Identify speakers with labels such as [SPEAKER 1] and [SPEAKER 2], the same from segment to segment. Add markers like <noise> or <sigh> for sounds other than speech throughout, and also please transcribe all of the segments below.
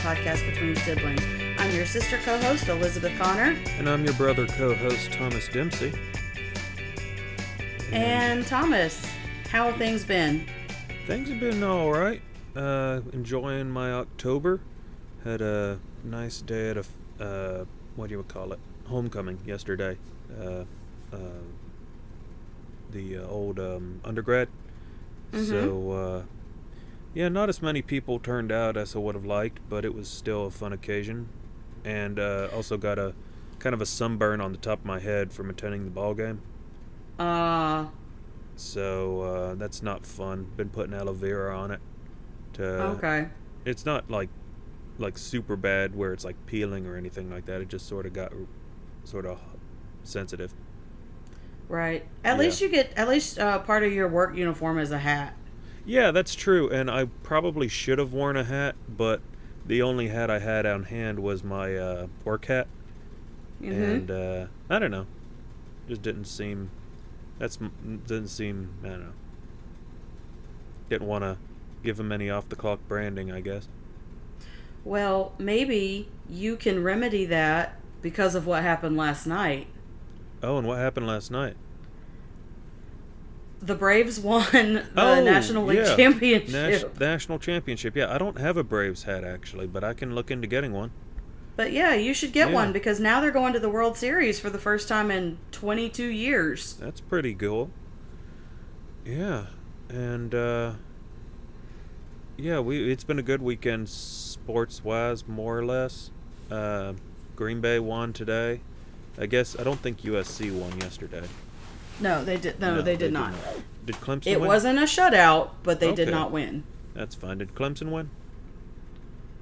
[SPEAKER 1] podcast between siblings. I'm your sister co host, Elizabeth Connor.
[SPEAKER 2] And I'm your brother co host, Thomas Dempsey.
[SPEAKER 1] And Thomas, how have things been?
[SPEAKER 2] Things have been alright. Uh, enjoying my October. Had a nice day at a, uh, what do you call it? Homecoming yesterday. Uh, uh, the uh, old um, undergrad.
[SPEAKER 1] Mhm.
[SPEAKER 2] So, uh, yeah, not as many people turned out as I would have liked, but it was still a fun occasion. And uh, also got a kind of a sunburn on the top of my head from attending the ball game.
[SPEAKER 1] Uh,
[SPEAKER 2] So uh, that's not fun. Been putting aloe vera on it. To,
[SPEAKER 1] okay.
[SPEAKER 2] It's not like like super bad where it's like peeling or anything like that. It just sort of got sort of sensitive.
[SPEAKER 1] Right. At
[SPEAKER 2] Yeah.
[SPEAKER 1] least you get, at least uh, part of your work uniform is a hat.
[SPEAKER 2] Yeah, that's true. And I probably should have worn a hat, but the only hat I had on hand was my uh, work hat.
[SPEAKER 1] hmm
[SPEAKER 2] And uh, I don't know. Just didn't seem. That's didn't seem. I don't know. Didn't want to give him any off the clock branding. I guess.
[SPEAKER 1] Well, maybe you can remedy that because of what happened last night.
[SPEAKER 2] Oh, and what happened last night?
[SPEAKER 1] The Braves won the
[SPEAKER 2] Oh,
[SPEAKER 1] National League
[SPEAKER 2] yeah.
[SPEAKER 1] Championship.
[SPEAKER 2] Nas- national championship. Yeah, I don't have a Braves hat actually, but I can look into getting one.
[SPEAKER 1] But yeah, you should get
[SPEAKER 2] Yeah.
[SPEAKER 1] one because now they're going to the World Series for the first time in 22 years.
[SPEAKER 2] That's pretty cool. Yeah, and uh, yeah, we it's been a good weekend sports wise, more or less. Uh, Green Bay won today. I guess I don't think USC won yesterday.
[SPEAKER 1] No, they did. No, they, did, not.
[SPEAKER 2] Did Clemson?
[SPEAKER 1] It
[SPEAKER 2] win?
[SPEAKER 1] wasn't a shutout, but they did
[SPEAKER 2] Okay.
[SPEAKER 1] not win.
[SPEAKER 2] That's fine. Did Clemson win?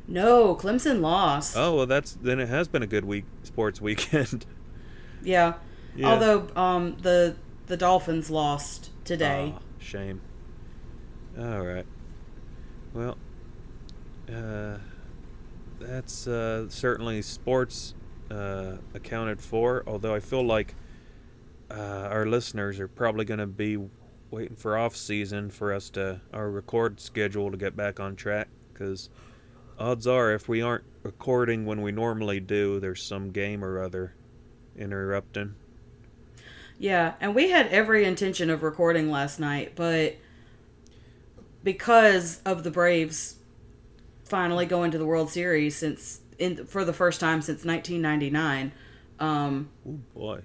[SPEAKER 1] No, Clemson lost.
[SPEAKER 2] Oh well, that's then it has been a good week sports weekend. <laughs>
[SPEAKER 1] Yeah.
[SPEAKER 2] Yeah.
[SPEAKER 1] Although um the the Dolphins lost today.
[SPEAKER 2] Ah, shame. All right. Well, uh, that's uh, certainly sports uh, accounted for. Although I feel like uh, our listeners are probably going to be waiting for off season for us to our record schedule to get back on track. Because odds are, if we aren't recording when we normally do, there's some game or other interrupting.
[SPEAKER 1] Yeah, and we had every intention of recording last night, but because of the Braves finally going to the World Series since in for the first time since 1999, um
[SPEAKER 2] Oh boy.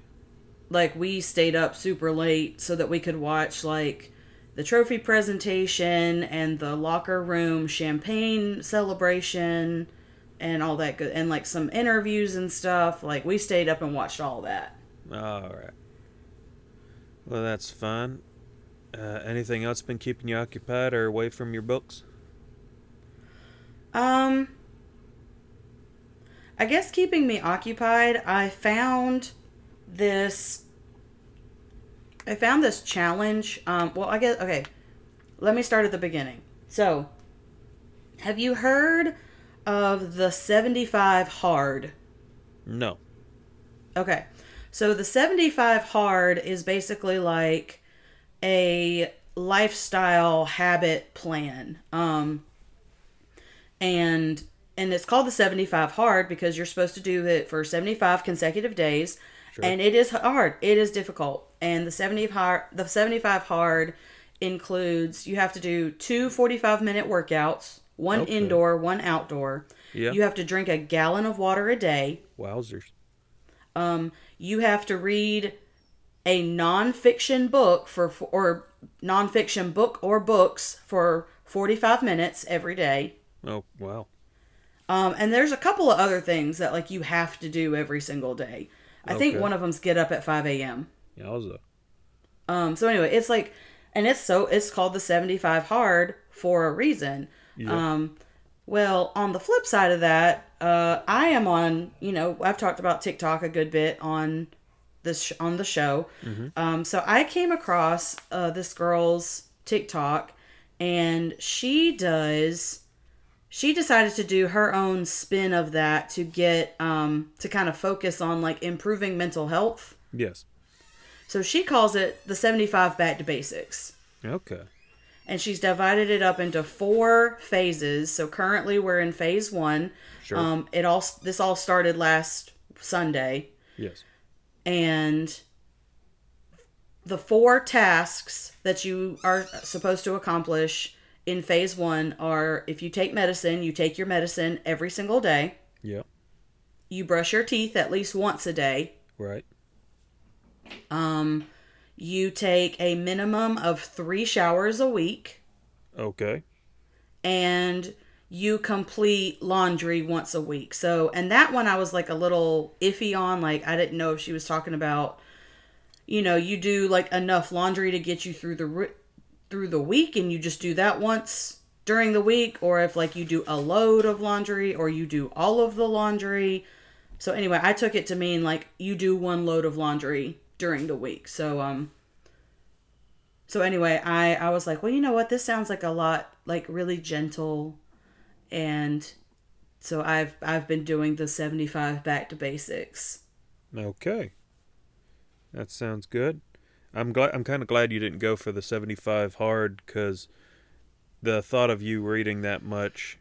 [SPEAKER 1] Like we stayed up super late so that we could watch like the trophy presentation and the locker room champagne celebration and all that good and like some interviews and stuff like we stayed up and watched all that
[SPEAKER 2] All right. Well, that's fun. Uh, anything else been keeping you occupied or away from your books?
[SPEAKER 1] um i guess keeping me occupied i found this i found this challenge um well i guess okay let me start at the beginning so have you heard of the 75 hard
[SPEAKER 2] No.
[SPEAKER 1] Okay. So the 75 hard is basically like a lifestyle habit plan. Um and and it's called the 75 hard because you're supposed to do it for 75 consecutive days
[SPEAKER 2] Sure.
[SPEAKER 1] and it is hard. It is difficult. And the 70 hard the 75 hard includes you have to do two 45 minute workouts, one
[SPEAKER 2] Okay.
[SPEAKER 1] indoor, one outdoor.
[SPEAKER 2] Yeah.
[SPEAKER 1] You have to drink a gallon of water a day.
[SPEAKER 2] Wowzers.
[SPEAKER 1] Um, you have to read a nonfiction book for or nonfiction book or books for 45 minutes every day.
[SPEAKER 2] Oh, wow.
[SPEAKER 1] Um, and there's a couple of other things that like you have to do every single day. I think one of them's get up at 5 a.m.
[SPEAKER 2] Yowza.
[SPEAKER 1] Um, so anyway, it's like, and it's so it's called the 75 hard for a reason.
[SPEAKER 2] Yeah.
[SPEAKER 1] Um, well, on the flip side of that, uh, I am on. You know, I've talked about TikTok a good bit on this sh- on the show. Um, so I came across uh, this girl's TikTok, and she does. She decided to do her own spin of that to get um, to kind of focus on like improving mental health.
[SPEAKER 2] Yes.
[SPEAKER 1] So she calls it the 75 back to basics.
[SPEAKER 2] Okay.
[SPEAKER 1] and she's divided it up into four phases. So currently we're in phase one.
[SPEAKER 2] Sure.
[SPEAKER 1] Um, it all this all started last Sunday,
[SPEAKER 2] yes.
[SPEAKER 1] and the four tasks that you are supposed to accomplish in phase one are: if you take medicine, you take your medicine every single day.
[SPEAKER 2] Yep.
[SPEAKER 1] You brush your teeth at least once a day.
[SPEAKER 2] Right.
[SPEAKER 1] Um, you take a minimum of three showers a week.
[SPEAKER 2] Okay.
[SPEAKER 1] and you complete laundry once a week. So, and that one I was like a little iffy on. Like, I didn't know if she was talking about, you know, you do like enough laundry to get you through the through the week, and you just do that once during the week, or if like you do a load of laundry, or you do all of the laundry. So anyway, I took it to mean like you do one load of laundry during the week. So um. So anyway, I I was like, well, you know what? This sounds like a lot like really gentle and so I've I've been doing the 75 back to basics.
[SPEAKER 2] Okay. That sounds good. I'm glad. I'm kind of glad you didn't go for the 75 hard because the thought of you reading that much,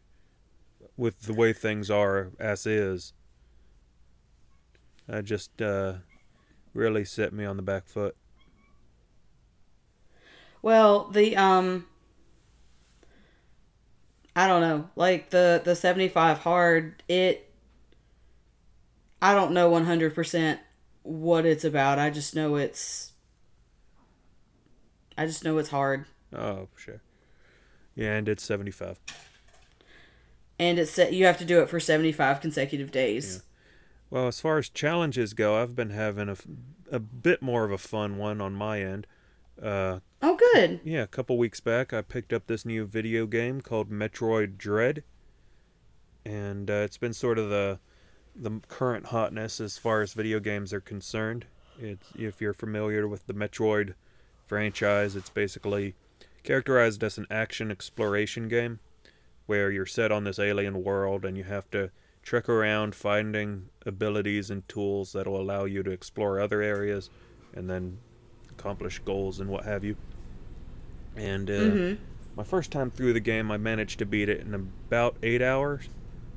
[SPEAKER 2] with the way things are as is, that just uh, really set me on the back foot.
[SPEAKER 1] Well, the um I don't know. Like the the 75 hard, it I don't know 100% what it's about. I just know it's I just know it's hard.
[SPEAKER 2] Oh, sure. Yeah, and it's 75.
[SPEAKER 1] And it's you have to do it for 75 consecutive days.
[SPEAKER 2] Well, as far as challenges go, I've been having a, a bit more of a fun one on my end. Uh,
[SPEAKER 1] Oh, good.
[SPEAKER 2] Yeah, a couple weeks back, I picked up this new video game called Metroid Dread, and uh, it's been sort of the the current hotness as far as video games are concerned. It's if you're familiar with the Metroid franchise, it's basically characterized as an action exploration game where you're set on this alien world and you have to trek around finding abilities and tools that will allow you to explore other areas and then accomplish goals and what have you. And uh,
[SPEAKER 1] Mhm.
[SPEAKER 2] my first time through the game, I managed to beat it in about eight hours.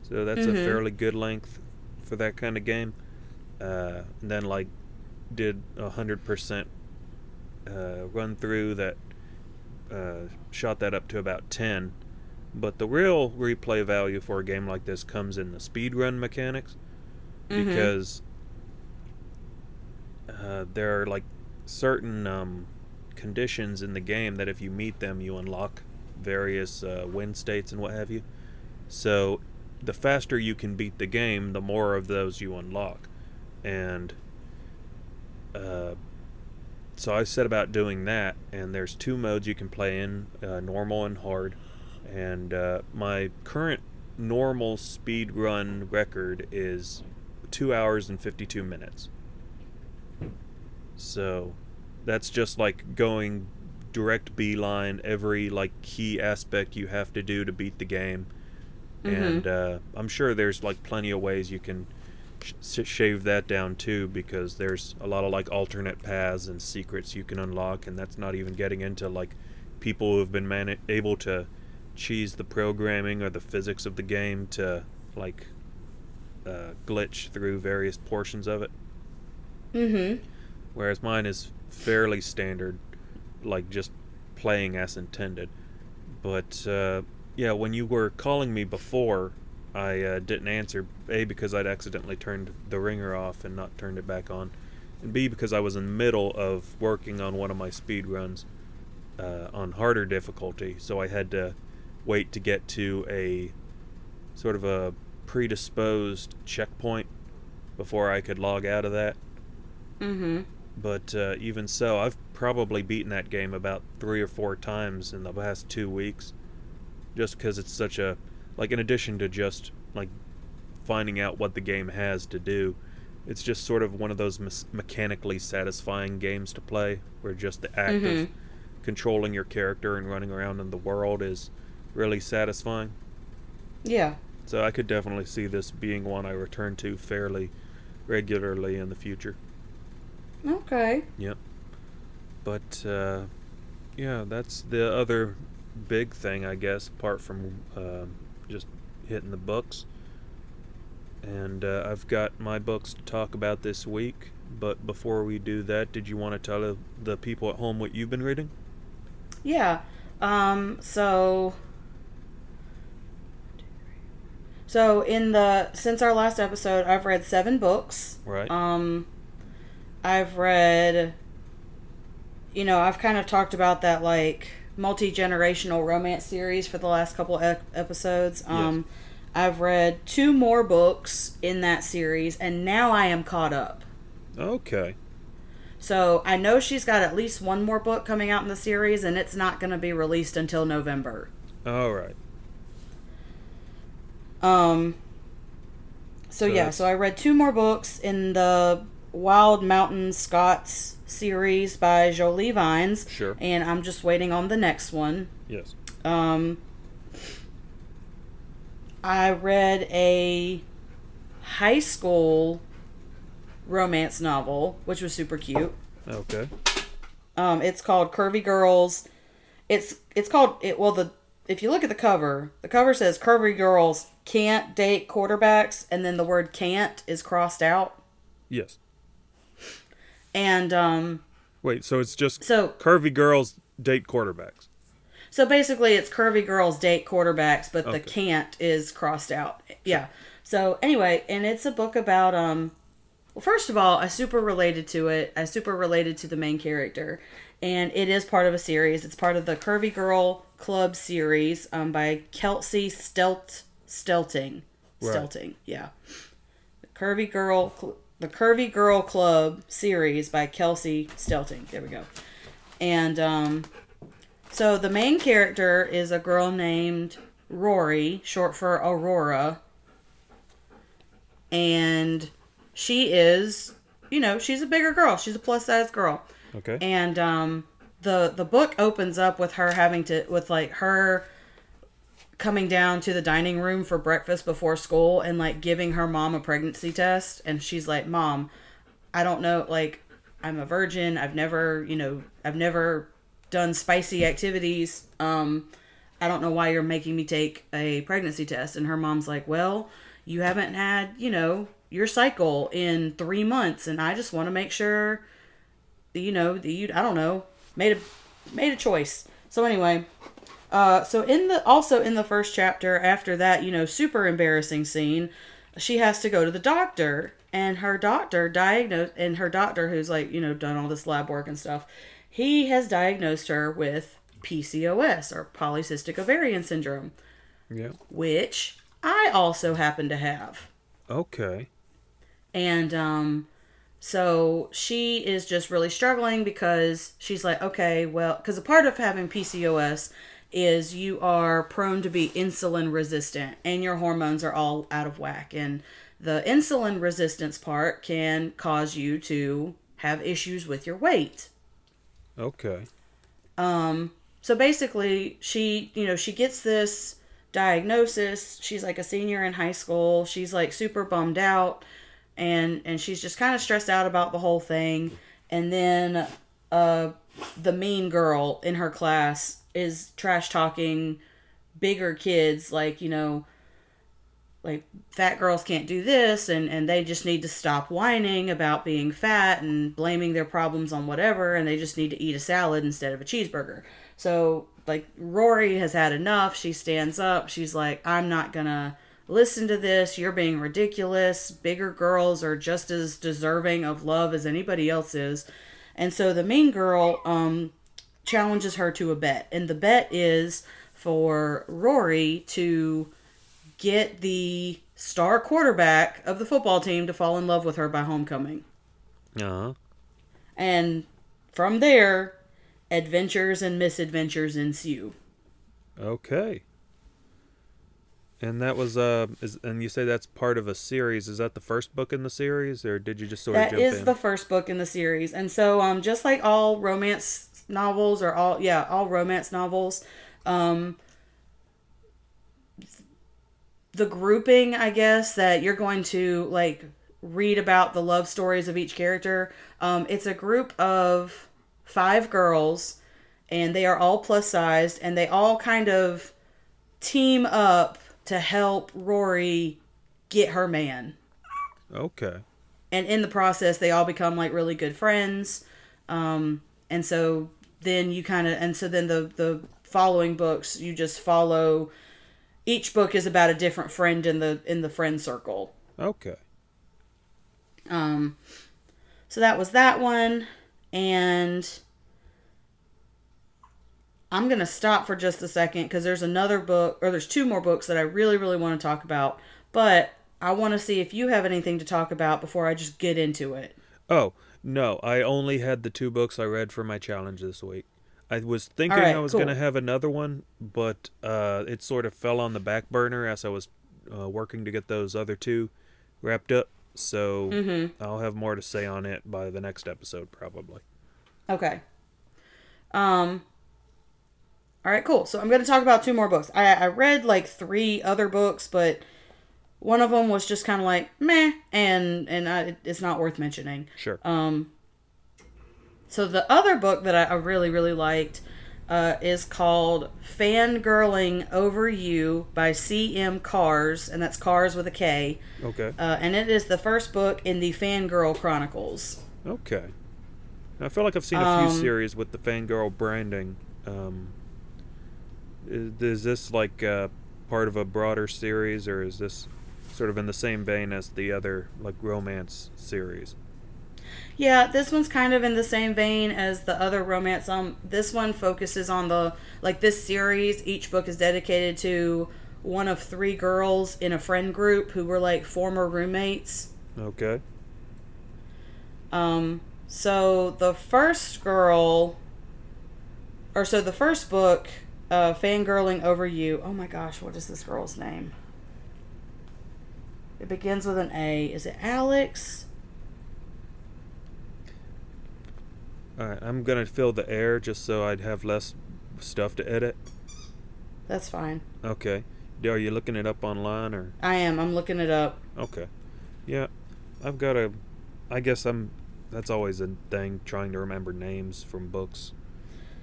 [SPEAKER 2] So that's a
[SPEAKER 1] Mhm.
[SPEAKER 2] fairly good length for that kind of game. Uh, and then like did a hundred percent uh, run through that. Uh, shot that up to about ten. But the real replay value for a game like this comes in the speedrun mechanics
[SPEAKER 1] Mhm.
[SPEAKER 2] because uh, there are like certain um, conditions in the game that if you meet them, you unlock various uh, win states and what have you. So the faster you can beat the game, the more of those you unlock. And uh, so I set about doing that, and there's two modes you can play in uh, normal and hard. And uh, my current normal speed run record is two hours and 52 minutes. So that's just like going direct beeline every like key aspect you have to do to beat the game. And uh, I'm sure there's like plenty of ways you can sh- shave that down too because there's a lot of like alternate paths and secrets you can unlock and that's not even getting into like people who have been man- able to cheese the programming or the physics of the game to like uh, glitch through various portions of it
[SPEAKER 1] Mhm.
[SPEAKER 2] whereas mine is fairly standard, like just playing as intended. But uh, yeah, when you were calling me before, I uh, didn't answer. A because I'd accidentally turned the ringer off and not turned it back on, and B because I was in the middle of working on one of my speed runs uh, on harder difficulty, so I had to wait to get to a sort of a predisposed checkpoint before I could log out of that
[SPEAKER 1] Mhm.
[SPEAKER 2] but uh, even so, I've probably beaten that game about three or four times in the past two weeks, just because it's such a like. In addition to just like finding out what the game has to do, it's just sort of one of those mechanically satisfying games to play, where just the act
[SPEAKER 1] Mhm.
[SPEAKER 2] of controlling your character and running around in the world is really satisfying.
[SPEAKER 1] Yeah.
[SPEAKER 2] So I could definitely see this being one I return to fairly regularly in the future.
[SPEAKER 1] Okay.
[SPEAKER 2] Yep. But uh, yeah, that's the other big thing, I guess, apart from um just hitting the books. And uh, I've got my books to talk about this week. But before we do that, did you want to tell the people at home what you've been reading?
[SPEAKER 1] Yeah. Um, so So in the since our last episode, I've read 7 books.
[SPEAKER 2] Right.
[SPEAKER 1] Um I've read you know, I've kind of talked about that like multi-generational romance series for the last couple ep- episodes. Um I've read two more books in that series and now I am caught up.
[SPEAKER 2] Okay.
[SPEAKER 1] So I know she's got at least one more book coming out in the series, and it's not going to be released until November.
[SPEAKER 2] All right.
[SPEAKER 1] Um. So,
[SPEAKER 2] So
[SPEAKER 1] yeah,
[SPEAKER 2] that's-
[SPEAKER 1] so I read two more books in the Wild Mountain Scots series by Jolie Vines,
[SPEAKER 2] Sure.
[SPEAKER 1] and I'm just waiting on the next one.
[SPEAKER 2] Yes.
[SPEAKER 1] Um. I read a high school romance novel, which was super cute.
[SPEAKER 2] Okay.
[SPEAKER 1] Um, it's called Curvy Girls. It's it's called it. Well, the if you look at the cover, the cover says Curvy Girls can't date quarterbacks, and then the word can't is crossed out.
[SPEAKER 2] Yes.
[SPEAKER 1] And um,
[SPEAKER 2] Wait. So it's just
[SPEAKER 1] so
[SPEAKER 2] curvy girls date quarterbacks.
[SPEAKER 1] so basically, it's Curvy Girls date quarterbacks, but the
[SPEAKER 2] Okay.
[SPEAKER 1] can't is crossed out. Yeah. So anyway, and it's a book about um. Well, first of all, I super related to it. I super related to the main character, and it is part of a series. It's part of the Curvy Girl Club series um, by Kelsie Stelt Stelting.
[SPEAKER 2] Right.
[SPEAKER 1] Stelting, yeah. The Curvy Girl, Cl- the Curvy Girl Club series by Kelsie Stelting. There we go. And um, so the main character is a girl named Rory, short for Aurora, and she is, you know, she's a bigger girl. She's a plus size girl
[SPEAKER 2] Okay.
[SPEAKER 1] and um the the book opens up with her having to with like her coming down to the dining room for breakfast before school and like giving her mom a pregnancy test and she's like mom i don't know like i'm a virgin. I've never you know i've never done spicy activities. Um i don't know why you're making me take a pregnancy test. And her mom's like well you haven't had you know your cycle in three months and i just want to make sure you know the you I don't know made a made a choice. So anyway, uh, so in the also in the first chapter after that you know super embarrassing scene, she has to go to the doctor and her doctor diagnosed and her doctor who's like you know done all this lab work and stuff, he has diagnosed her with PCOS or polycystic ovarian syndrome,
[SPEAKER 2] Yeah.
[SPEAKER 1] which I also happen to have.
[SPEAKER 2] Okay.
[SPEAKER 1] And um so she is just really struggling because she's like, okay, well, because a part of having PCOS is you are prone to be insulin resistant and your hormones are all out of whack. And the insulin resistance part can cause you to have issues with your weight.
[SPEAKER 2] Okay.
[SPEAKER 1] Um, so basically, she, you know, she gets this diagnosis. She's like a senior in high school. She's like super bummed out, and and she's just kind of stressed out about the whole thing. And then, uh, the mean girl in her class is trash talking bigger kids, like you know, like fat girls can't do this and and they just need to stop whining about being fat and blaming their problems on whatever and they just need to eat a salad instead of a cheeseburger. So like rory has had enough. She stands up. She's like i'm not gonna listen to this. You're being ridiculous. Bigger girls are just as deserving of love as anybody else is. And so the mean girl um challenges her to a bet and the bet is for rory to get the star quarterback of the football team to fall in love with her by homecoming.
[SPEAKER 2] Uh huh.
[SPEAKER 1] And from there, adventures and misadventures ensue.
[SPEAKER 2] Okay. And that was uh, is and you say that's part of a series. Is that the first book in the series, or did you just sort of
[SPEAKER 1] That
[SPEAKER 2] jump
[SPEAKER 1] is
[SPEAKER 2] in?
[SPEAKER 1] the first book in the series. And so um just like all romance novels or all yeah, all romance novels, um the grouping, I guess, that you're going to like read about the love stories of each character. Um, it's a group of five girls, and they are all plus sized, and they all kind of team up to help Rory get her man.
[SPEAKER 2] Okay.
[SPEAKER 1] And in the process, they all become like really good friends. Um, and so then you kind of, and so then the the following books, you just follow. Each book is about a different friend in the in the friend circle.
[SPEAKER 2] Okay.
[SPEAKER 1] Um, so that was that one, and I'm gonna stop for just a second because there's another book, or there's two more books that I really, really want to talk about, but I want to see if you have anything to talk about before I just get into it.
[SPEAKER 2] Oh no, I only had the two books I read for my challenge this week. I was thinking
[SPEAKER 1] Alright,
[SPEAKER 2] I was
[SPEAKER 1] cool.
[SPEAKER 2] gonna have another one, but uh, it sort of fell on the back burner as I was uh, working to get those other two wrapped up. So
[SPEAKER 1] Mm-hmm.
[SPEAKER 2] I'll have more to say on it by the next episode, probably.
[SPEAKER 1] Okay. Um. All right, cool. So I'm going to talk about two more books. I I read like three other books, but one of them was just kind of like meh, and and I, it's not worth mentioning.
[SPEAKER 2] Sure.
[SPEAKER 1] Um. So the other book that I, I really really liked uh, is called "Fangirling Over You" by C.M. Kars, and that's Cars with a K.
[SPEAKER 2] okay.
[SPEAKER 1] Uh, and it is the first book in the Fangirl Chronicles.
[SPEAKER 2] Okay. I feel like I've seen a
[SPEAKER 1] Um,
[SPEAKER 2] few series with the fangirl branding. Um, is, is this like uh, part of a broader series, or is this sort of in the same vein as the other like romance series?
[SPEAKER 1] Yeah, this one's kind of in the same vein as the other romance. Um, this one focuses on the like this series. Each book is dedicated to one of three girls in a friend group who were like former roommates.
[SPEAKER 2] Okay.
[SPEAKER 1] Um, so the first girl, or so the first book, uh, fangirling over you. Oh my gosh, what is this girl's name? It begins with an A. Is it Alex?
[SPEAKER 2] All right. I'm gonna fill the air just so I'd have less stuff to edit.
[SPEAKER 1] That's fine.
[SPEAKER 2] Okay. Are you looking it up online or?
[SPEAKER 1] I am. I'm looking it up.
[SPEAKER 2] Okay. Yeah. I've got a. I guess I'm. That's always a thing trying to remember names from books,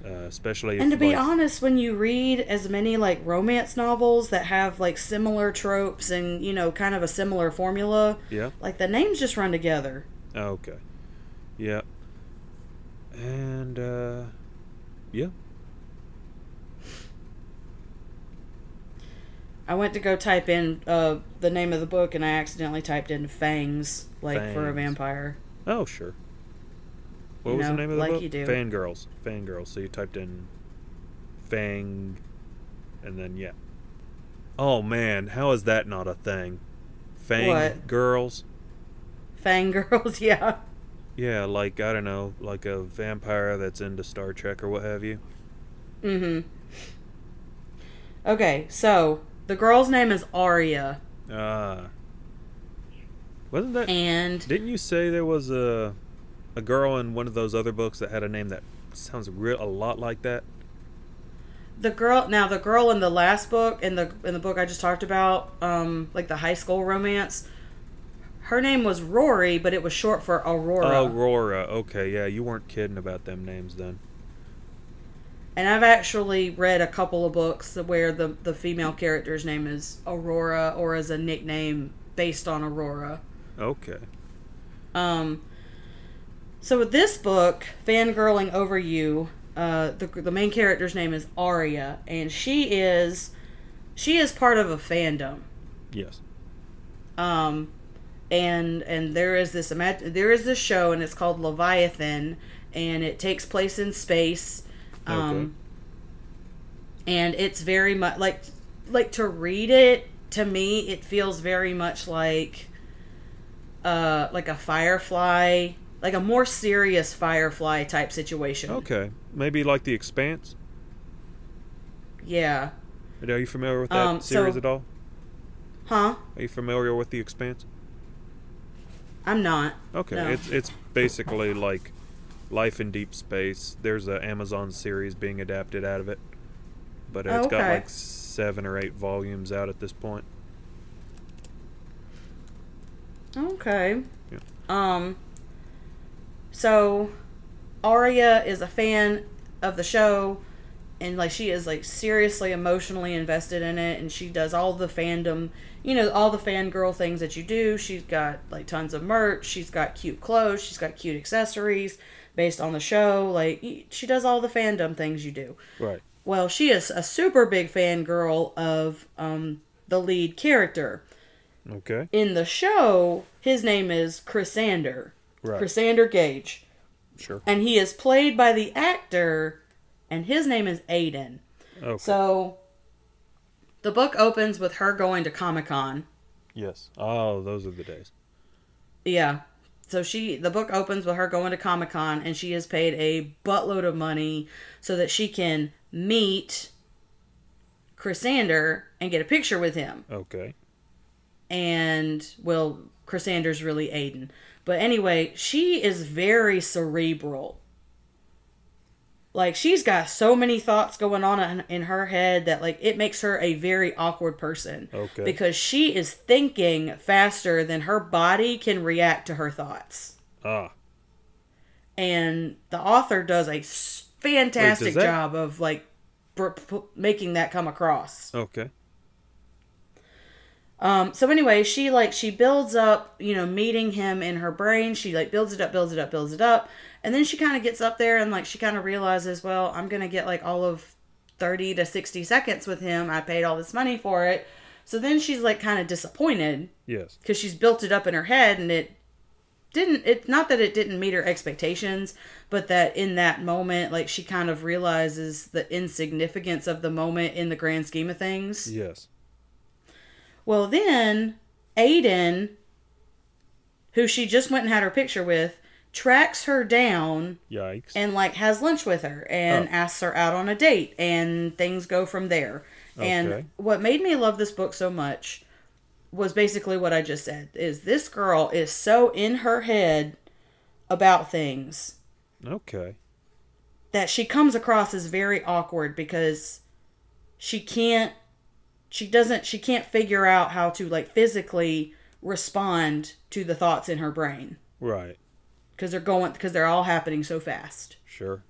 [SPEAKER 2] uh, especially.
[SPEAKER 1] And to be
[SPEAKER 2] like,
[SPEAKER 1] honest, when you read as many like romance novels that have like similar tropes and you know kind of a similar formula,
[SPEAKER 2] Yeah.
[SPEAKER 1] like the names just run together.
[SPEAKER 2] Okay. Yeah. And uh yeah.
[SPEAKER 1] I went to go type in uh, the name of the book and I accidentally typed in fangs, like for a vampire.
[SPEAKER 2] Oh, sure. What
[SPEAKER 1] You
[SPEAKER 2] was
[SPEAKER 1] know,
[SPEAKER 2] the name of the
[SPEAKER 1] like
[SPEAKER 2] book?
[SPEAKER 1] you do.
[SPEAKER 2] Fangirls. Fangirls. So you typed in Fang and then yeah. Oh man, how is that not a thing? Fang
[SPEAKER 1] What?
[SPEAKER 2] girls?
[SPEAKER 1] Fangirls, <laughs> yeah.
[SPEAKER 2] Yeah, like I don't know, like a vampire that's into Star Trek or what have you.
[SPEAKER 1] Mm-hmm. Okay, so the girl's name is Arya,
[SPEAKER 2] Ah. Wasn't that
[SPEAKER 1] and
[SPEAKER 2] Didn't you say there was a a girl in one of those other books that had a name that sounds real a lot like that?
[SPEAKER 1] the girl now the girl in the last book in the in the book I just talked about, um, like the high school romance. Her name was Rory, but it was short for Aurora.
[SPEAKER 2] Aurora. Okay, yeah, you weren't kidding about them names then.
[SPEAKER 1] And I've actually read a couple of books where the the female character's name is Aurora or as a nickname based on Aurora.
[SPEAKER 2] Okay.
[SPEAKER 1] Um, so with this book, Fangirling Over You, uh, the the main character's name is Arya, and she is she is part of a fandom.
[SPEAKER 2] Yes.
[SPEAKER 1] Um, and and there is this imag- there is this show, and it's called Leviathan, and it takes place in space. Um, and it's very much like like to read it to me it feels very much like uh like a firefly like a more serious firefly type situation
[SPEAKER 2] Okay. Maybe like The Expanse?
[SPEAKER 1] yeah
[SPEAKER 2] Are you familiar with that
[SPEAKER 1] Um,
[SPEAKER 2] series
[SPEAKER 1] so-
[SPEAKER 2] at all?
[SPEAKER 1] huh
[SPEAKER 2] Are you familiar with The Expanse?
[SPEAKER 1] i'm not
[SPEAKER 2] Okay.
[SPEAKER 1] No.
[SPEAKER 2] It's it's basically like Life in Deep Space. There's an Amazon series being adapted out of it. But
[SPEAKER 1] Oh,
[SPEAKER 2] it's got like 7 or 8 volumes out at this point.
[SPEAKER 1] okay
[SPEAKER 2] Yeah.
[SPEAKER 1] um so Arya is a fan of the show and like she is like seriously emotionally invested in it and she does all the fandom you know all the fangirl things that you do. She's got like tons of merch. She's got cute clothes. She's got cute accessories based on the show. Like she does all the fandom things you do.
[SPEAKER 2] Right.
[SPEAKER 1] well she is a super big fangirl of um, the lead character.
[SPEAKER 2] Okay.
[SPEAKER 1] in the show his name is chrysander
[SPEAKER 2] Right.
[SPEAKER 1] chrysander gage
[SPEAKER 2] Sure.
[SPEAKER 1] and he is played by the actor and his name is aiden
[SPEAKER 2] Okay.
[SPEAKER 1] so the book opens with her going to comic-con
[SPEAKER 2] yes. Oh, those are the days.
[SPEAKER 1] yeah so she the book opens with her going to comic-con and she is paid a buttload of money so that she can meet chrysander and get a picture with him
[SPEAKER 2] Okay.
[SPEAKER 1] and well chrysander's really aiden but anyway she is very cerebral like she's got so many thoughts going on in, in her head that like it makes her a very awkward person
[SPEAKER 2] Okay.
[SPEAKER 1] because she is thinking faster than her body can react to her thoughts
[SPEAKER 2] Ah.
[SPEAKER 1] and the author does a fantastic
[SPEAKER 2] that-
[SPEAKER 1] job of like br- p- making that come across
[SPEAKER 2] Okay.
[SPEAKER 1] Um, so anyway, she like she builds up, you know, meeting him in her brain. She like builds it up, builds it up, builds it up, and then she kind of gets up there and like she kind of realizes, well, I'm gonna get like all of thirty to sixty seconds with him. I paid all this money for it, so then she's like kind of disappointed
[SPEAKER 2] Yes.
[SPEAKER 1] because she's built it up in her head and it didn't. It not that it didn't meet her expectations, but that in that moment, like she kind of realizes the insignificance of the moment in the grand scheme of things.
[SPEAKER 2] Yes.
[SPEAKER 1] Well, then Aiden, who she just went and had her picture with, tracks her down
[SPEAKER 2] Yikes.
[SPEAKER 1] and like has lunch with her and
[SPEAKER 2] Oh.
[SPEAKER 1] asks her out on a date and things go from there.
[SPEAKER 2] Okay.
[SPEAKER 1] And what made me love this book so much was basically what I just said is this girl is so in her head about things
[SPEAKER 2] okay.
[SPEAKER 1] that she comes across as very awkward because she can't she doesn't she can't figure out how to like physically respond to the thoughts in her brain
[SPEAKER 2] Right.
[SPEAKER 1] because they're going because they're all happening so fast
[SPEAKER 2] Sure.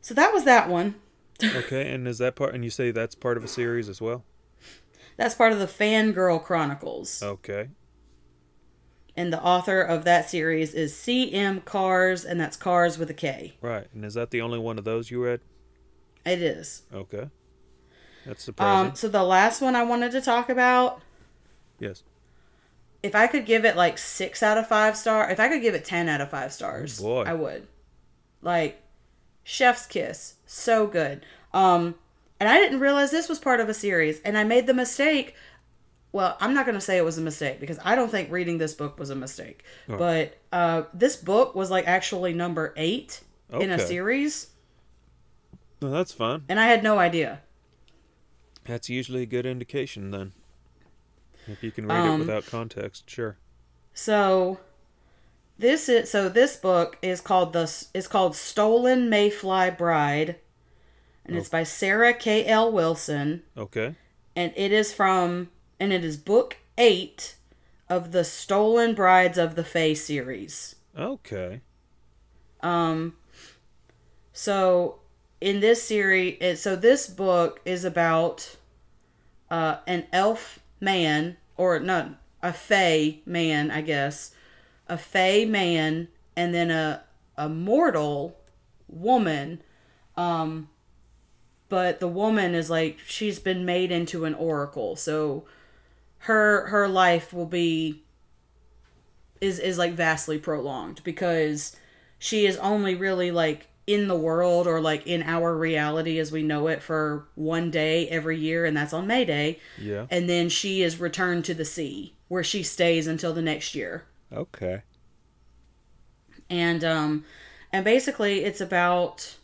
[SPEAKER 1] so that was that one <laughs>
[SPEAKER 2] Okay. and is that part? And you say that's part of a series as well?
[SPEAKER 1] that's part of the fangirl chronicles
[SPEAKER 2] Okay.
[SPEAKER 1] and the author of that series is cm cars and that's cars with a k
[SPEAKER 2] Right. And is that the only one of those you read?
[SPEAKER 1] It is
[SPEAKER 2] Okay. That's surprising.
[SPEAKER 1] um so the last one i wanted to talk about
[SPEAKER 2] yes.
[SPEAKER 1] if I could give it like six out of five star, if I could give it ten out of five stars,
[SPEAKER 2] Oh, boy.
[SPEAKER 1] I would. Like, Chef's Kiss, so good. Um, and I didn't realize this was part of a series, and I made the mistake. Well, I'm not gonna say it was a mistake because I don't think reading this book was a mistake.
[SPEAKER 2] Oh.
[SPEAKER 1] But uh, this book was like actually number eight in a series,
[SPEAKER 2] Well, that's fine.
[SPEAKER 1] and I had no idea.
[SPEAKER 2] That's usually a good indication then. If you can read
[SPEAKER 1] Um,
[SPEAKER 2] it without context, sure.
[SPEAKER 1] So this is so this book is called the is called Stolen Mayfly Bride, and it's by Sarah K. L. Wilson,
[SPEAKER 2] Okay.
[SPEAKER 1] and it is from and it is book eight of the Stolen Brides of the Fae series.
[SPEAKER 2] Okay.
[SPEAKER 1] Um, so in this series, so this book is about uh, an elf man, or not a fae man, I guess, a fae man, and then a a mortal woman. Um, but the woman is like she's been made into an oracle, so her her life will be is is like vastly prolonged because she is only really like in the world or like in our reality as we know it for one day every year and that's on May Day
[SPEAKER 2] Yeah.
[SPEAKER 1] and then she is returned to the sea where she stays until the next year
[SPEAKER 2] Okay.
[SPEAKER 1] and um and basically it's about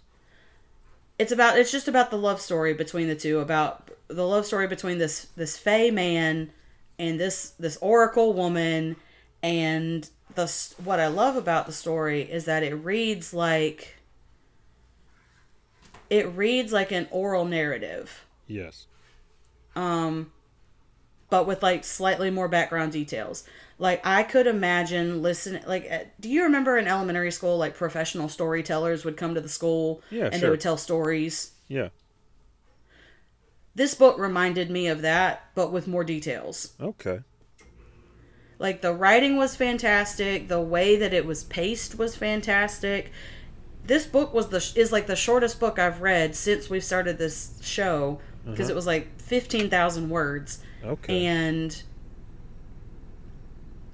[SPEAKER 1] it's about it's just about the love story between the two about the love story between this this fae man and this this oracle woman and the what i love about the story is that it reads like it reads like an oral narrative
[SPEAKER 2] Yes.
[SPEAKER 1] um but with like slightly more background details. Like I could imagine listening. Like, uh, do you remember in elementary school, like professional storytellers would come to the school
[SPEAKER 2] Yeah,
[SPEAKER 1] and they would tell stories.
[SPEAKER 2] Yeah.
[SPEAKER 1] This book reminded me of that, but with more details.
[SPEAKER 2] Okay.
[SPEAKER 1] Like the writing was fantastic, the way that it was paced was fantastic. This book was the is like the shortest book I've read since we've started this show because uh-huh. it was like 15,000 words
[SPEAKER 2] Okay.
[SPEAKER 1] and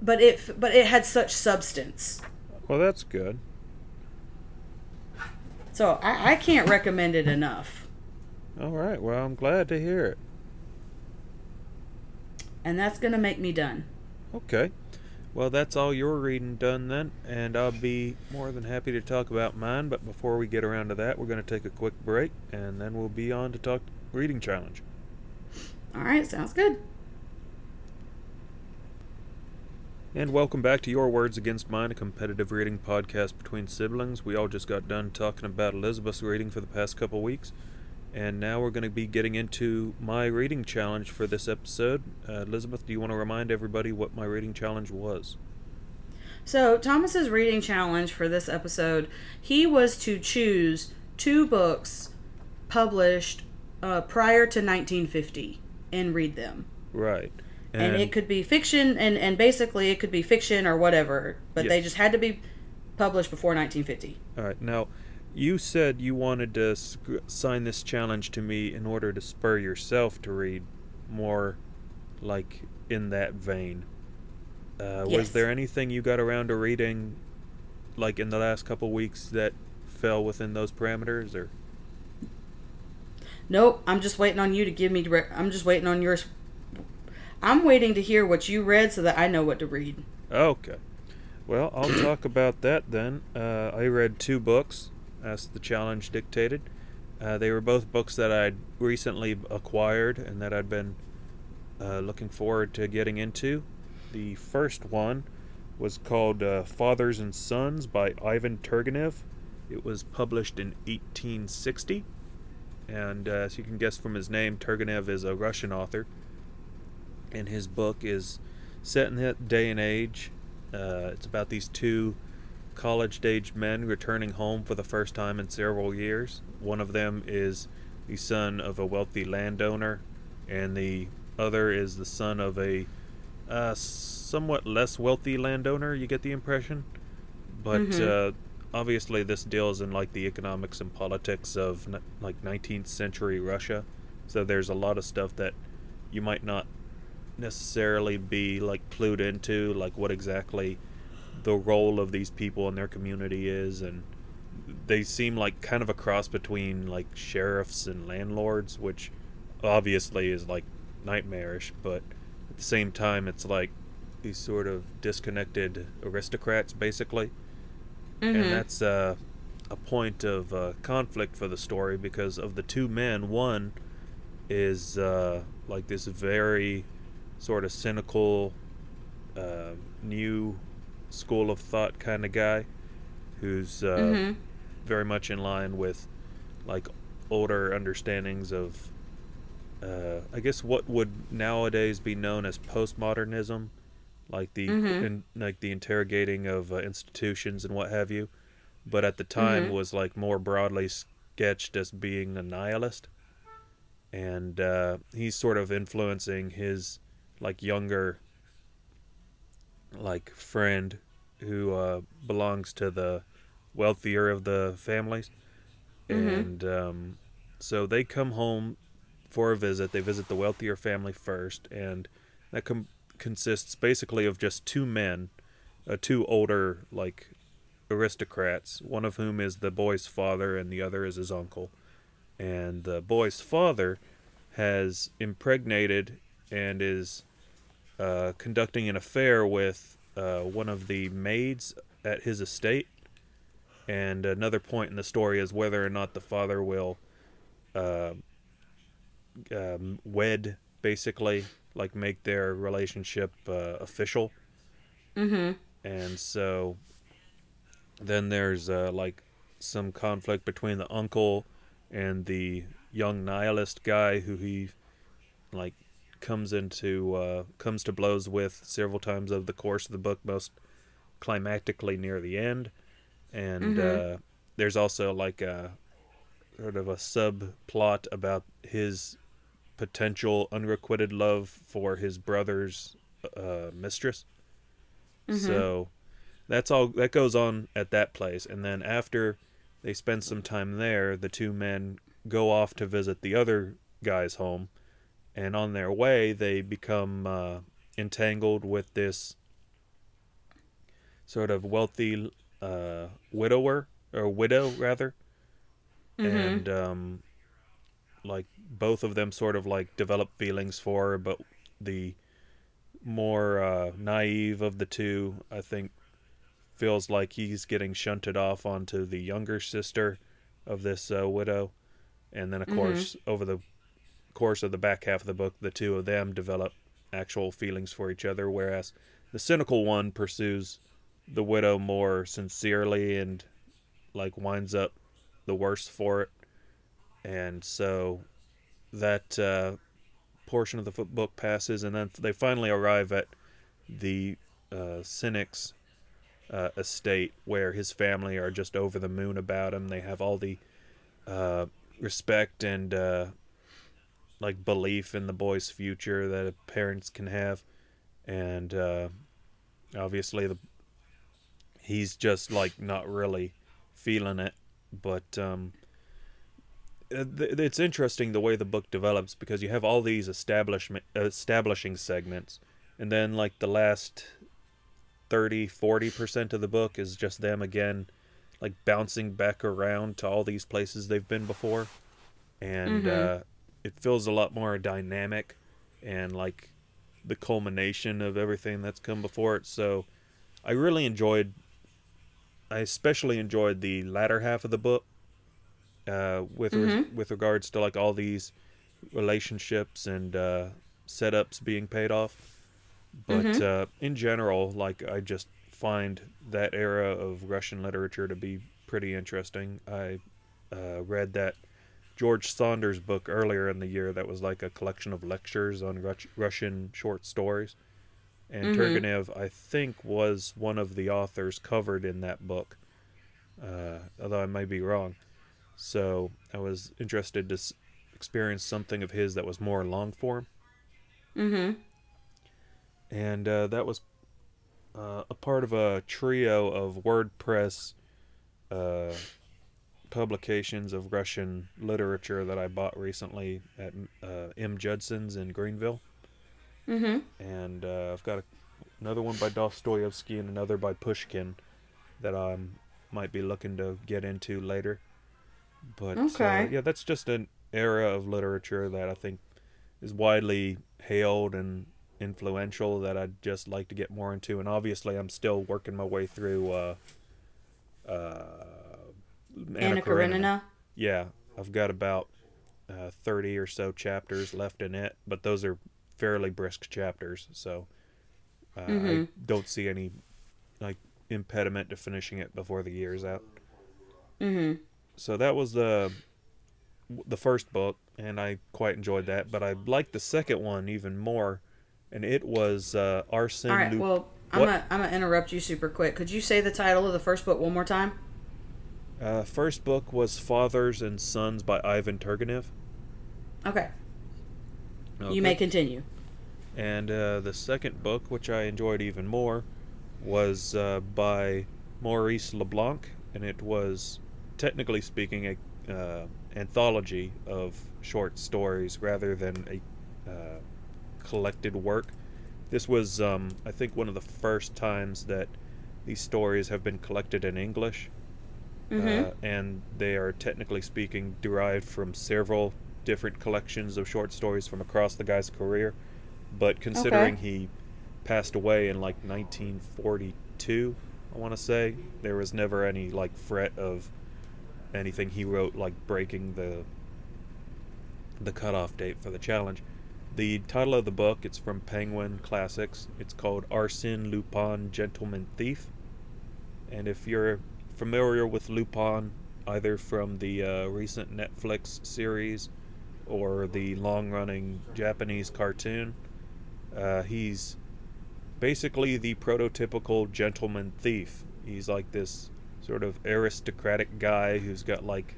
[SPEAKER 1] but it but it had such substance.
[SPEAKER 2] well, that's good.
[SPEAKER 1] So I, I can't recommend it enough.
[SPEAKER 2] All right. Well, I'm glad to hear it.
[SPEAKER 1] And that's going to make me done.
[SPEAKER 2] Okay. Well, that's all your reading done then, and I'll be more than happy to talk about mine. But before we get around to that, we're going to take a quick break, and then we'll be on to talk reading challenge.
[SPEAKER 1] All right, sounds good.
[SPEAKER 2] And welcome back to Your Words Against Mine, a competitive reading podcast between siblings. We all just got done talking about Elizabeth's reading for the past couple weeks, and now we're going to be getting into my reading challenge for this episode. Uh, Elizabeth, do you want to remind everybody what my reading challenge was?
[SPEAKER 1] So, Thomas's reading challenge for this episode, he was to choose two books published uh, prior to 1950 and read them.
[SPEAKER 2] Right.
[SPEAKER 1] And, it could be fiction, and, and basically it could be fiction or whatever, but they just had to be published before 1950.
[SPEAKER 2] All right. Now, you said you wanted to sc- sign this challenge to me in order to spur yourself to read more, like in that vein. Uh,
[SPEAKER 1] Yes.
[SPEAKER 2] Was there anything you got around to reading, like in the last couple weeks, that fell within those parameters? Or
[SPEAKER 1] Nope, I'm just waiting on you to give me. Direct, I'm just waiting on yours. I'm waiting to hear what you read so that I know what to read.
[SPEAKER 2] okay. Well, I'll talk about that then. Uh, I read two books, as the challenge dictated. Uh, they were both books that I'd recently acquired and that I'd been uh, looking forward to getting into. The first one was called uh, Fathers and Sons by Ivan Turgenev. It was published in 1860. And uh, as you can guess from his name, Turgenev is a Russian author. And his book is set in that day and age. Uh, it's about these two college aged men returning home for the first time in several years. One of them is the son of a wealthy landowner, and the other is the son of a uh, somewhat less wealthy landowner, you get the impression. But
[SPEAKER 1] Mhm.
[SPEAKER 2] uh, obviously, this deals in like the economics and politics of n- like 19th century Russia. So there's a lot of stuff that you might not necessarily be like clued into, like what exactly the role of these people in their community is, and they seem like kind of a cross between like sheriffs and landlords, which obviously is like nightmarish, but at the same time, it's like these sort of disconnected aristocrats, basically
[SPEAKER 1] Mm-hmm.
[SPEAKER 2] and that's uh, a point of uh, conflict for the story because of the two men one is uh, like this very sort of cynical uh, new school of thought kind of guy who's uh,
[SPEAKER 1] Mhm.
[SPEAKER 2] very much in line with like older understandings of uh, I guess what would nowadays be known as postmodernism, like the
[SPEAKER 1] Mhm.
[SPEAKER 2] in, like the interrogating of uh, institutions and what have you, but at the time
[SPEAKER 1] Mhm.
[SPEAKER 2] was like more broadly sketched as being a nihilist, and uh, he's sort of influencing his like younger like friend who uh, belongs to the wealthier of the families,
[SPEAKER 1] Mhm.
[SPEAKER 2] and um, so they come home for a visit. They visit the wealthier family first, and that com- consists basically of just two men, uh, two older like aristocrats. One of whom is the boy's father, and the other is his uncle. And the boy's father has impregnated and is uh, conducting an affair with uh, one of the maids at his estate. And another point in the story is whether or not the father will uh, um, wed, basically, like make their relationship uh, official.
[SPEAKER 1] Mm-hmm.
[SPEAKER 2] And so then there's uh, like some conflict between the uncle and the young nihilist guy who he like comes into uh, comes to blows with several times over the course of the book, most climactically near the end. And
[SPEAKER 1] Mhm.
[SPEAKER 2] uh, there's also like a sort of a subplot about his potential unrequited love for his brother's uh, mistress.
[SPEAKER 1] Mhm.
[SPEAKER 2] So that's all that goes on at that place, and then after they spend some time there, the two men go off to visit the other guy's home, and on their way they become uh, entangled with this sort of wealthy uh, widower or widow rather,
[SPEAKER 1] Mhm.
[SPEAKER 2] and um, like both of them sort of like develop feelings for her, but the more uh, naive of the two, I think, feels like he's getting shunted off onto the younger sister of this uh, widow, and then of
[SPEAKER 1] Mhm.
[SPEAKER 2] course over the course of the back half of the book, the two of them develop actual feelings for each other, whereas the cynical one pursues the widow more sincerely and like winds up the worse for it, and so that uh, portion of the book passes, and then they finally arrive at the uh, cynic's uh, estate, where his family are just over the moon about him. They have all the uh, respect and uh, like belief in the boy's future that parents can have, and uh, obviously the he's just like not really feeling it, but um, uh, it's interesting the way the book develops because you have all these establishment establishing segments. And then like the last 30 40% of the book is just them again like bouncing back around to all these places they've been before. And
[SPEAKER 1] Mhm.
[SPEAKER 2] uh, it feels a lot more dynamic and like the culmination of everything that's come before it so i really enjoyed i especially enjoyed the latter half of the book uh, with re-
[SPEAKER 1] Mhm.
[SPEAKER 2] with regards to like all these relationships and uh, setups being paid off. But
[SPEAKER 1] Mhm.
[SPEAKER 2] uh, in general, like I just find that era of Russian literature to be pretty interesting. I uh, read that George Saunders book earlier in the year that was like a collection of lectures on Rus- Russian short stories. And
[SPEAKER 1] Mhm.
[SPEAKER 2] Turgenev, I think, was one of the authors covered in that book, uh, although I may be wrong. So I was interested to s- experience something of his that was more long form,
[SPEAKER 1] Mm-hmm.
[SPEAKER 2] and uh, that was uh, a part of a trio of Wordsworth uh, publications of Russian literature that I bought recently at uh, M. Judson's in Greenville,
[SPEAKER 1] Mhm.
[SPEAKER 2] and uh, I've got a, another one by Dostoevsky and another by Pushkin that I might be looking to get into later. But uh, yeah, that's just an era of literature that I think is widely hailed and influential that I'd just like to get more into. And obviously, I'm still working my way through uh, uh,
[SPEAKER 1] Anna Karenina.
[SPEAKER 2] Yeah, I've got about uh, 30 or so chapters left in it, but those are fairly brisk chapters, so uh, I
[SPEAKER 1] Mhm.
[SPEAKER 2] don't see any like impediment to finishing it before the year's out.
[SPEAKER 1] Mhm.
[SPEAKER 2] So that was the the first book, and I quite enjoyed that. But I liked the second one even more, and it was uh, Arsene
[SPEAKER 1] All right.
[SPEAKER 2] Lupin.
[SPEAKER 1] Well, I'm gonna I'm gonna interrupt you super quick. Could you say the title of the first book one more time?
[SPEAKER 2] Uh, first book was Fathers and Sons by Ivan Turgenev.
[SPEAKER 1] Okay.
[SPEAKER 2] Okay.
[SPEAKER 1] You may continue.
[SPEAKER 2] And uh, the second book, which I enjoyed even more, was uh, by Maurice Leblanc, and it was, technically speaking, a uh, anthology of short stories rather than a uh, collected work. This was, um, I think, one of the first times that these stories have been collected in English,
[SPEAKER 1] Mhm.
[SPEAKER 2] uh, and they are technically speaking derived from several different collections of short stories from across the guy's career. But considering he passed away in like 1942, I want to say there was never any like threat of anything he wrote like breaking the the cutoff date for the challenge. The title of the book, it's from Penguin Classics. It's called Arsène Lupin, Gentleman Thief. And if you're familiar with Lupin, either from the uh, recent Netflix series or the long running Japanese cartoon. Uh, he's basically the prototypical gentleman thief. He's like this sort of aristocratic guy who's got like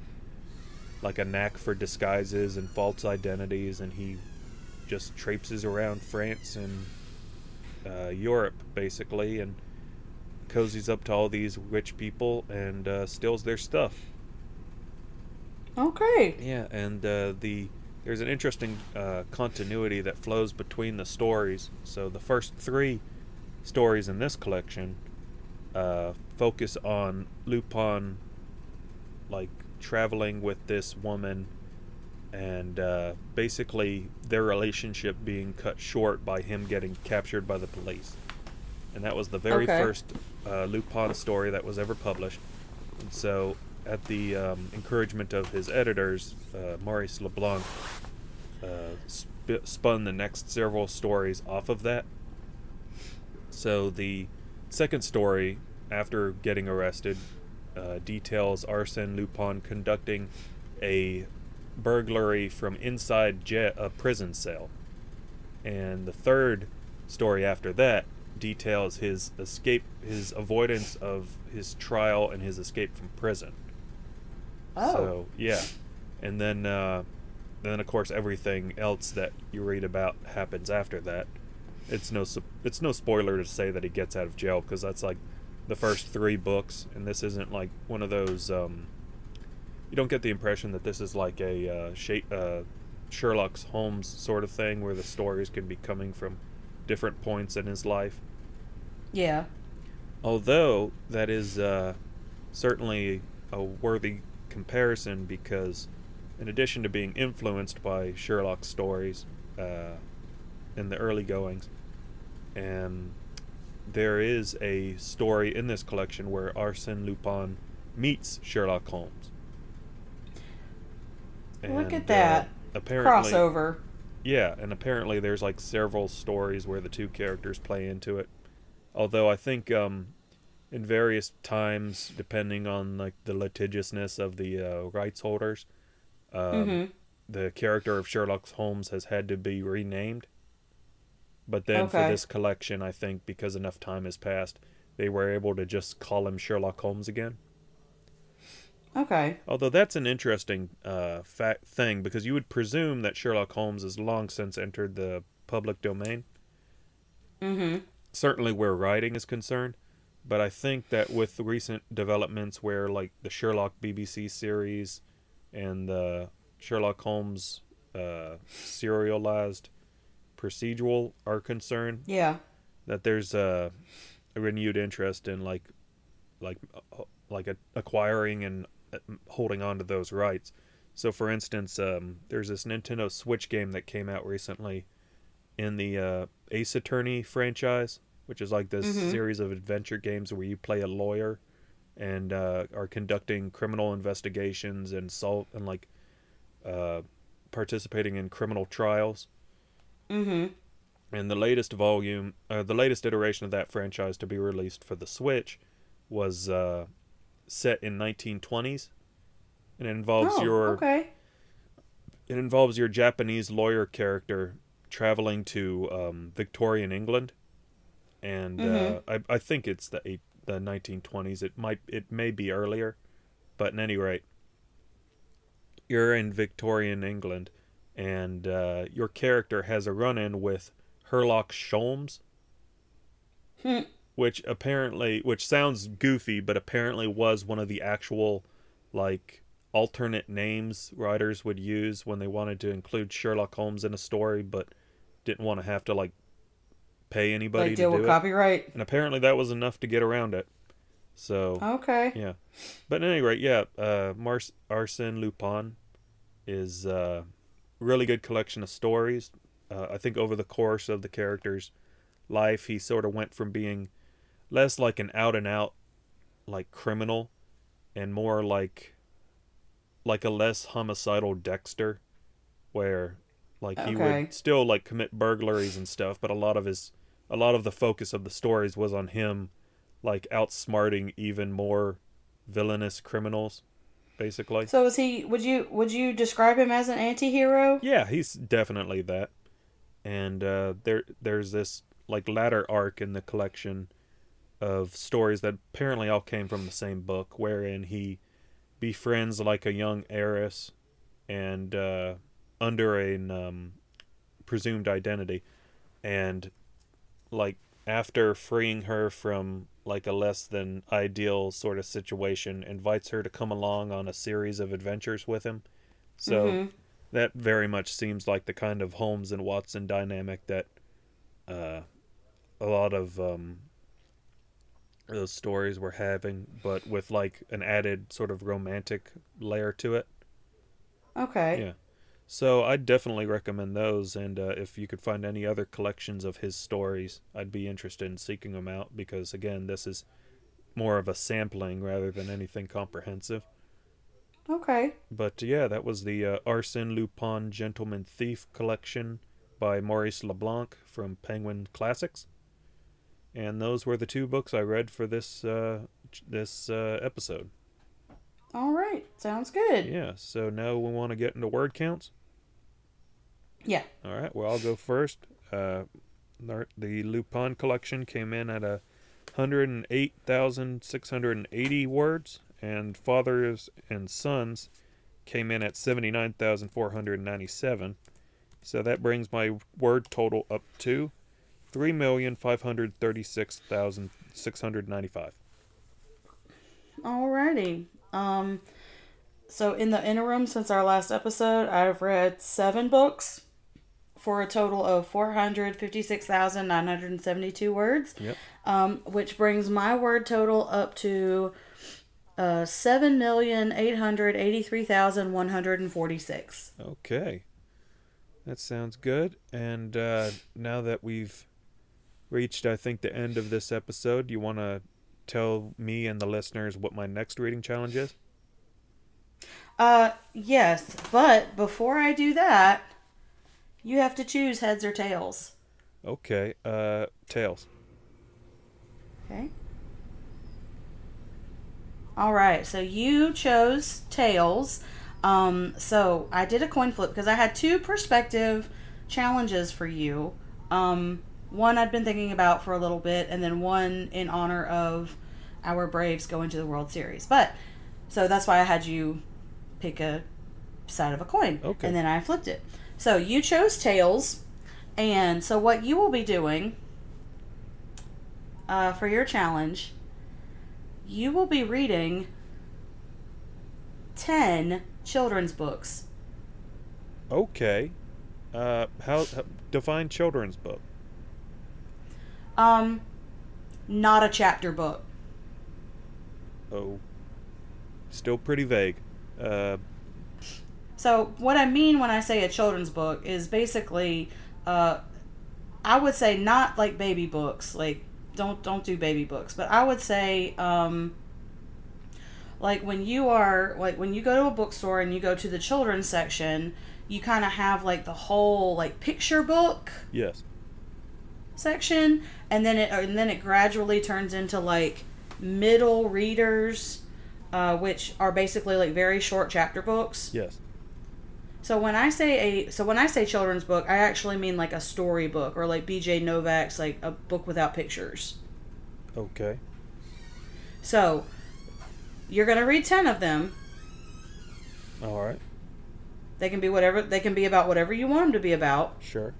[SPEAKER 2] like a knack for disguises and false identities, and he just traipses around France and uh, Europe basically, and cozies up to all these rich people and uh, steals their stuff.
[SPEAKER 1] Okay.
[SPEAKER 2] Yeah, and uh, the there's an interesting uh, continuity that flows between the stories. So the first three stories in this collection uh, focus on Lupin, like traveling with this woman, and uh, basically their relationship being cut short by him getting captured by the police. And that was the very
[SPEAKER 1] Okay.
[SPEAKER 2] first uh, Lupin story that was ever published. And so, at the um, encouragement of his editors, uh, Maurice Leblanc uh, sp- spun the next several stories off of that. So the second story, after getting arrested, uh, details Arsène Lupin conducting a burglary from inside a prison cell. And the third story after that details his escape, his avoidance of his trial and his escape from prison.
[SPEAKER 1] Oh.
[SPEAKER 2] So yeah, and then uh, then of course everything else that you read about happens after that. It's no it's no spoiler to say that he gets out of jail because that's like the first three books, and this isn't like one of those. Um, you don't get the impression that this is like a uh, Sha- uh, Sherlock Holmes sort of thing where the stories can be coming from different points in his life.
[SPEAKER 1] Yeah.
[SPEAKER 2] Although that is uh, certainly a worthy comparison because, in addition to being influenced by Sherlock stories uh, in the early goings, and there is a story in this collection where Arsène Lupin meets Sherlock Holmes.
[SPEAKER 1] Look at that.
[SPEAKER 2] Uh, apparently,
[SPEAKER 1] Crossover.
[SPEAKER 2] Yeah, and apparently there's like several stories where the two characters play into it. Although I think um, in various times, depending on like the litigiousness of the uh, rights holders, um,
[SPEAKER 1] Mhm.
[SPEAKER 2] the character of Sherlock Holmes has had to be renamed. But then for this collection, I think because enough time has passed, they were able to just call him Sherlock Holmes again.
[SPEAKER 1] Okay.
[SPEAKER 2] Although that's an interesting uh, fact thing because you would presume that Sherlock Holmes has long since entered the public domain,
[SPEAKER 1] Mm-hmm.
[SPEAKER 2] certainly where writing is concerned. But I think that with the recent developments where like the Sherlock BBC series and the Sherlock Holmes uh, serialized procedural are concerned,
[SPEAKER 1] Yeah.
[SPEAKER 2] that there's a, a renewed interest in like like uh, like a, acquiring and holding on to those rights. So, for instance, um, there's this Nintendo Switch game that came out recently in the uh, Ace Attorney franchise, which is like this
[SPEAKER 1] Mhm.
[SPEAKER 2] series of adventure games where you play a lawyer and uh, are conducting criminal investigations and solve and like uh, participating in criminal trials
[SPEAKER 1] Mm-hmm.
[SPEAKER 2] and the latest volume, uh, the latest iteration of that franchise to be released for the Switch, was uh, set in 1920s, and it involves
[SPEAKER 1] Oh,
[SPEAKER 2] your
[SPEAKER 1] okay.
[SPEAKER 2] it involves your Japanese lawyer character traveling to um, Victorian England, and uh, I, I think it's the eight, the 1920s. It might it may be earlier, but at any rate, you're in Victorian England, and uh, your character has a run-in with Herlock Sholmes,
[SPEAKER 1] Hmm.
[SPEAKER 2] Which apparently which sounds goofy, but apparently was one of the actual like alternate names writers would use when they wanted to include Sherlock Holmes in a story, but didn't want to have to like pay anybody
[SPEAKER 1] Like
[SPEAKER 2] to
[SPEAKER 1] deal
[SPEAKER 2] do
[SPEAKER 1] with
[SPEAKER 2] it.
[SPEAKER 1] copyright.
[SPEAKER 2] And apparently that was enough to get around it. So
[SPEAKER 1] Okay.
[SPEAKER 2] yeah, but at any rate, yeah, uh, Mars- Arsène Lupin is a really good collection of stories. Uh, I think over the course of the character's life, he sort of went from being less like an out and out like criminal, and more like like a less homicidal Dexter, where like he would still like commit burglaries and stuff, but a lot of his a lot of the focus of the stories was on him like outsmarting even more villainous criminals. basically.
[SPEAKER 1] So is he? Would you would you describe him as an anti-hero?
[SPEAKER 2] Yeah, he's definitely that. And uh, there there's this like latter arc in the collection of stories that apparently all came from the same book, wherein he befriends like a young heiress, and uh, under an um, presumed identity, and like after freeing her from like a less than ideal sort of situation, invites her to come along on a series of adventures with him. So
[SPEAKER 1] Mhm.
[SPEAKER 2] that very much seems like the kind of Holmes and Watson dynamic that uh, a lot of um, those stories were having, but with like an added sort of romantic layer to it.
[SPEAKER 1] Okay.
[SPEAKER 2] Yeah. So I'd definitely recommend those, and uh, if you could find any other collections of his stories, I'd be interested in seeking them out because again, this is more of a sampling rather than anything comprehensive.
[SPEAKER 1] Okay.
[SPEAKER 2] But yeah, that was the uh, Arsène Lupin Gentleman Thief collection by Maurice Leblanc from Penguin Classics. And those were the two books I read for this uh, this uh, episode.
[SPEAKER 1] All right. Sounds good.
[SPEAKER 2] Yeah, so now we want to get into word counts.
[SPEAKER 1] Yeah.
[SPEAKER 2] All right, well, I'll go first. Uh, the Lupin collection came in at a 108,680 words, and Fathers and Sons came in at 79,497. So that brings my word total up to 3,536,695.
[SPEAKER 1] Alrighty. Um, so in the interim since our last episode, I've read seven books for a total of four hundred fifty-six thousand nine hundred seventy-two words.
[SPEAKER 2] Yep.
[SPEAKER 1] Um, which brings my word total up to uh seven million eight hundred eighty-three thousand one hundred and forty-six.
[SPEAKER 2] Okay. That sounds good. And uh, now that we've reached, I think, the end of this episode, you want to tell me and the listeners what my next reading challenge is?
[SPEAKER 1] Uh, yes, but before I do that, you have to choose heads or tails.
[SPEAKER 2] Okay. Uh, Tails.
[SPEAKER 1] Okay. All right, so you chose tails. Um, so I did a coin flip because I had two perspective challenges for you. Um, one I'd been thinking about for a little bit, and then one in honor of our Braves going to the World Series. But so that's why I had you pick a side of a coin,
[SPEAKER 2] Okay.
[SPEAKER 1] and then I flipped it. So you chose tails, and so what you will be doing uh, for your challenge, you will be reading 10 children's books.
[SPEAKER 2] Okay. Uh, how, how define children's book?
[SPEAKER 1] Um, not a chapter book.
[SPEAKER 2] Oh, still pretty vague. Uh,
[SPEAKER 1] So, what I mean when I say a children's book is basically, uh, I would say not like baby books. Like, don't don't do baby books. But I would say, um, like when you are like when you go to a bookstore and you go to the children's section, you kind of have like the whole like picture book
[SPEAKER 2] yes.
[SPEAKER 1] section, and then it and then it gradually turns into like middle readers, uh, which are basically like very short chapter books.
[SPEAKER 2] Yes.
[SPEAKER 1] So when I say a so when I say children's book, I actually mean like a story book or like B.J. Novak's like a book without pictures.
[SPEAKER 2] Okay.
[SPEAKER 1] So you're gonna read ten of them.
[SPEAKER 2] All right.
[SPEAKER 1] They can be whatever they can be about whatever you want them to be about,
[SPEAKER 2] Sure.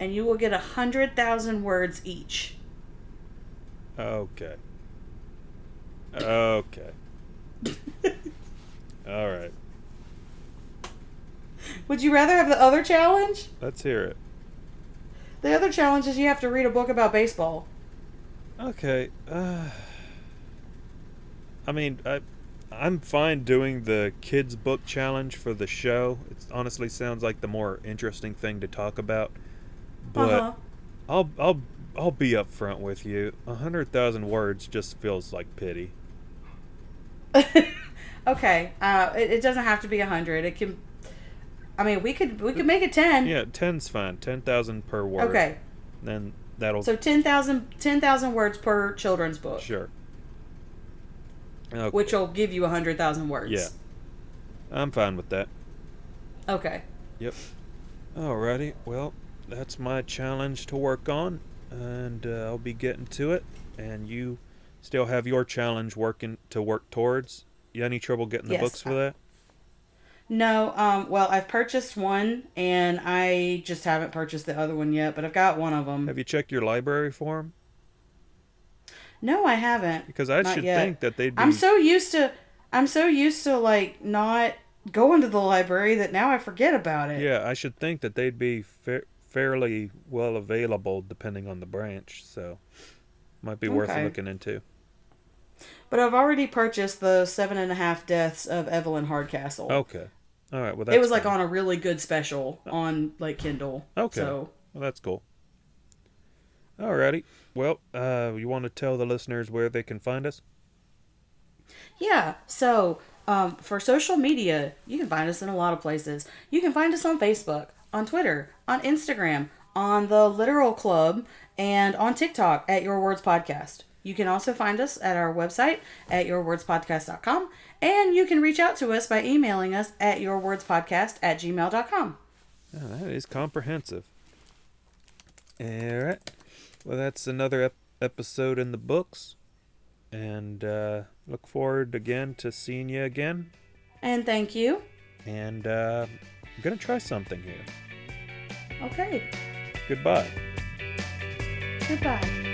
[SPEAKER 1] And you will get a hundred thousand words each.
[SPEAKER 2] Okay. Okay. <laughs> All right.
[SPEAKER 1] Would you rather have the other challenge?
[SPEAKER 2] Let's hear it.
[SPEAKER 1] The other challenge is you have to read a book about baseball.
[SPEAKER 2] Okay. Uh, I mean, I, I'm fine doing the kids book challenge for the show. It honestly sounds like the more interesting thing to talk about. But
[SPEAKER 1] Uh-huh.
[SPEAKER 2] I'll I'll I'll be upfront with you. A hundred thousand words just feels like pity. <laughs>
[SPEAKER 1] okay. Uh, it, it doesn't have to be a hundred. It can. I mean, we could we could make it ten.
[SPEAKER 2] Yeah, ten's fine. Ten thousand per word.
[SPEAKER 1] Okay.
[SPEAKER 2] Then that'll
[SPEAKER 1] So 10,000 10,000 words per children's book.
[SPEAKER 2] sure. Okay.
[SPEAKER 1] which will give you a hundred thousand words.
[SPEAKER 2] Yeah. I'm fine with that.
[SPEAKER 1] Okay.
[SPEAKER 2] Yep. Alrighty. Well, that's my challenge to work on, and uh, I'll be getting to it. And you still have your challenge working to work towards. You any trouble getting the
[SPEAKER 1] Yes,
[SPEAKER 2] books for that?
[SPEAKER 1] No, um, well, I've purchased one, and I just haven't purchased the other one yet, but I've got one of them.
[SPEAKER 2] Have you checked your library for them?
[SPEAKER 1] No, I haven't.
[SPEAKER 2] Because I
[SPEAKER 1] Not
[SPEAKER 2] should
[SPEAKER 1] yet.
[SPEAKER 2] think that they'd be.
[SPEAKER 1] I'm so used to, I'm so used to like not going to the library that now I forget about it.
[SPEAKER 2] Yeah, I should think that they'd be fa- fairly well available depending on the branch. So, might be worth looking into.
[SPEAKER 1] But I've already purchased the seven and a half deaths of Evelyn Hardcastle.
[SPEAKER 2] Okay. All right. Well, that's
[SPEAKER 1] it was like on a really good special on like Kindle.
[SPEAKER 2] Okay.
[SPEAKER 1] So
[SPEAKER 2] Well, that's cool. Alrighty. Well, uh, you want to tell the listeners where they can find us?
[SPEAKER 1] Yeah. So, um, for social media, you can find us in a lot of places. You can find us on Facebook, on Twitter, on Instagram, on the Literal Club, and on TikTok at Your Words Podcast. You can also find us at our website at yourwordspodcast.com, and you can reach out to us by emailing us at yourwordspodcast at gmail.com.
[SPEAKER 2] Oh, that is comprehensive. Alright. Well, that's another ep- episode in the books. And uh, look forward again to seeing you again.
[SPEAKER 1] And thank you.
[SPEAKER 2] And uh, I'm going to try something here.
[SPEAKER 1] Okay.
[SPEAKER 2] Goodbye.
[SPEAKER 1] Goodbye.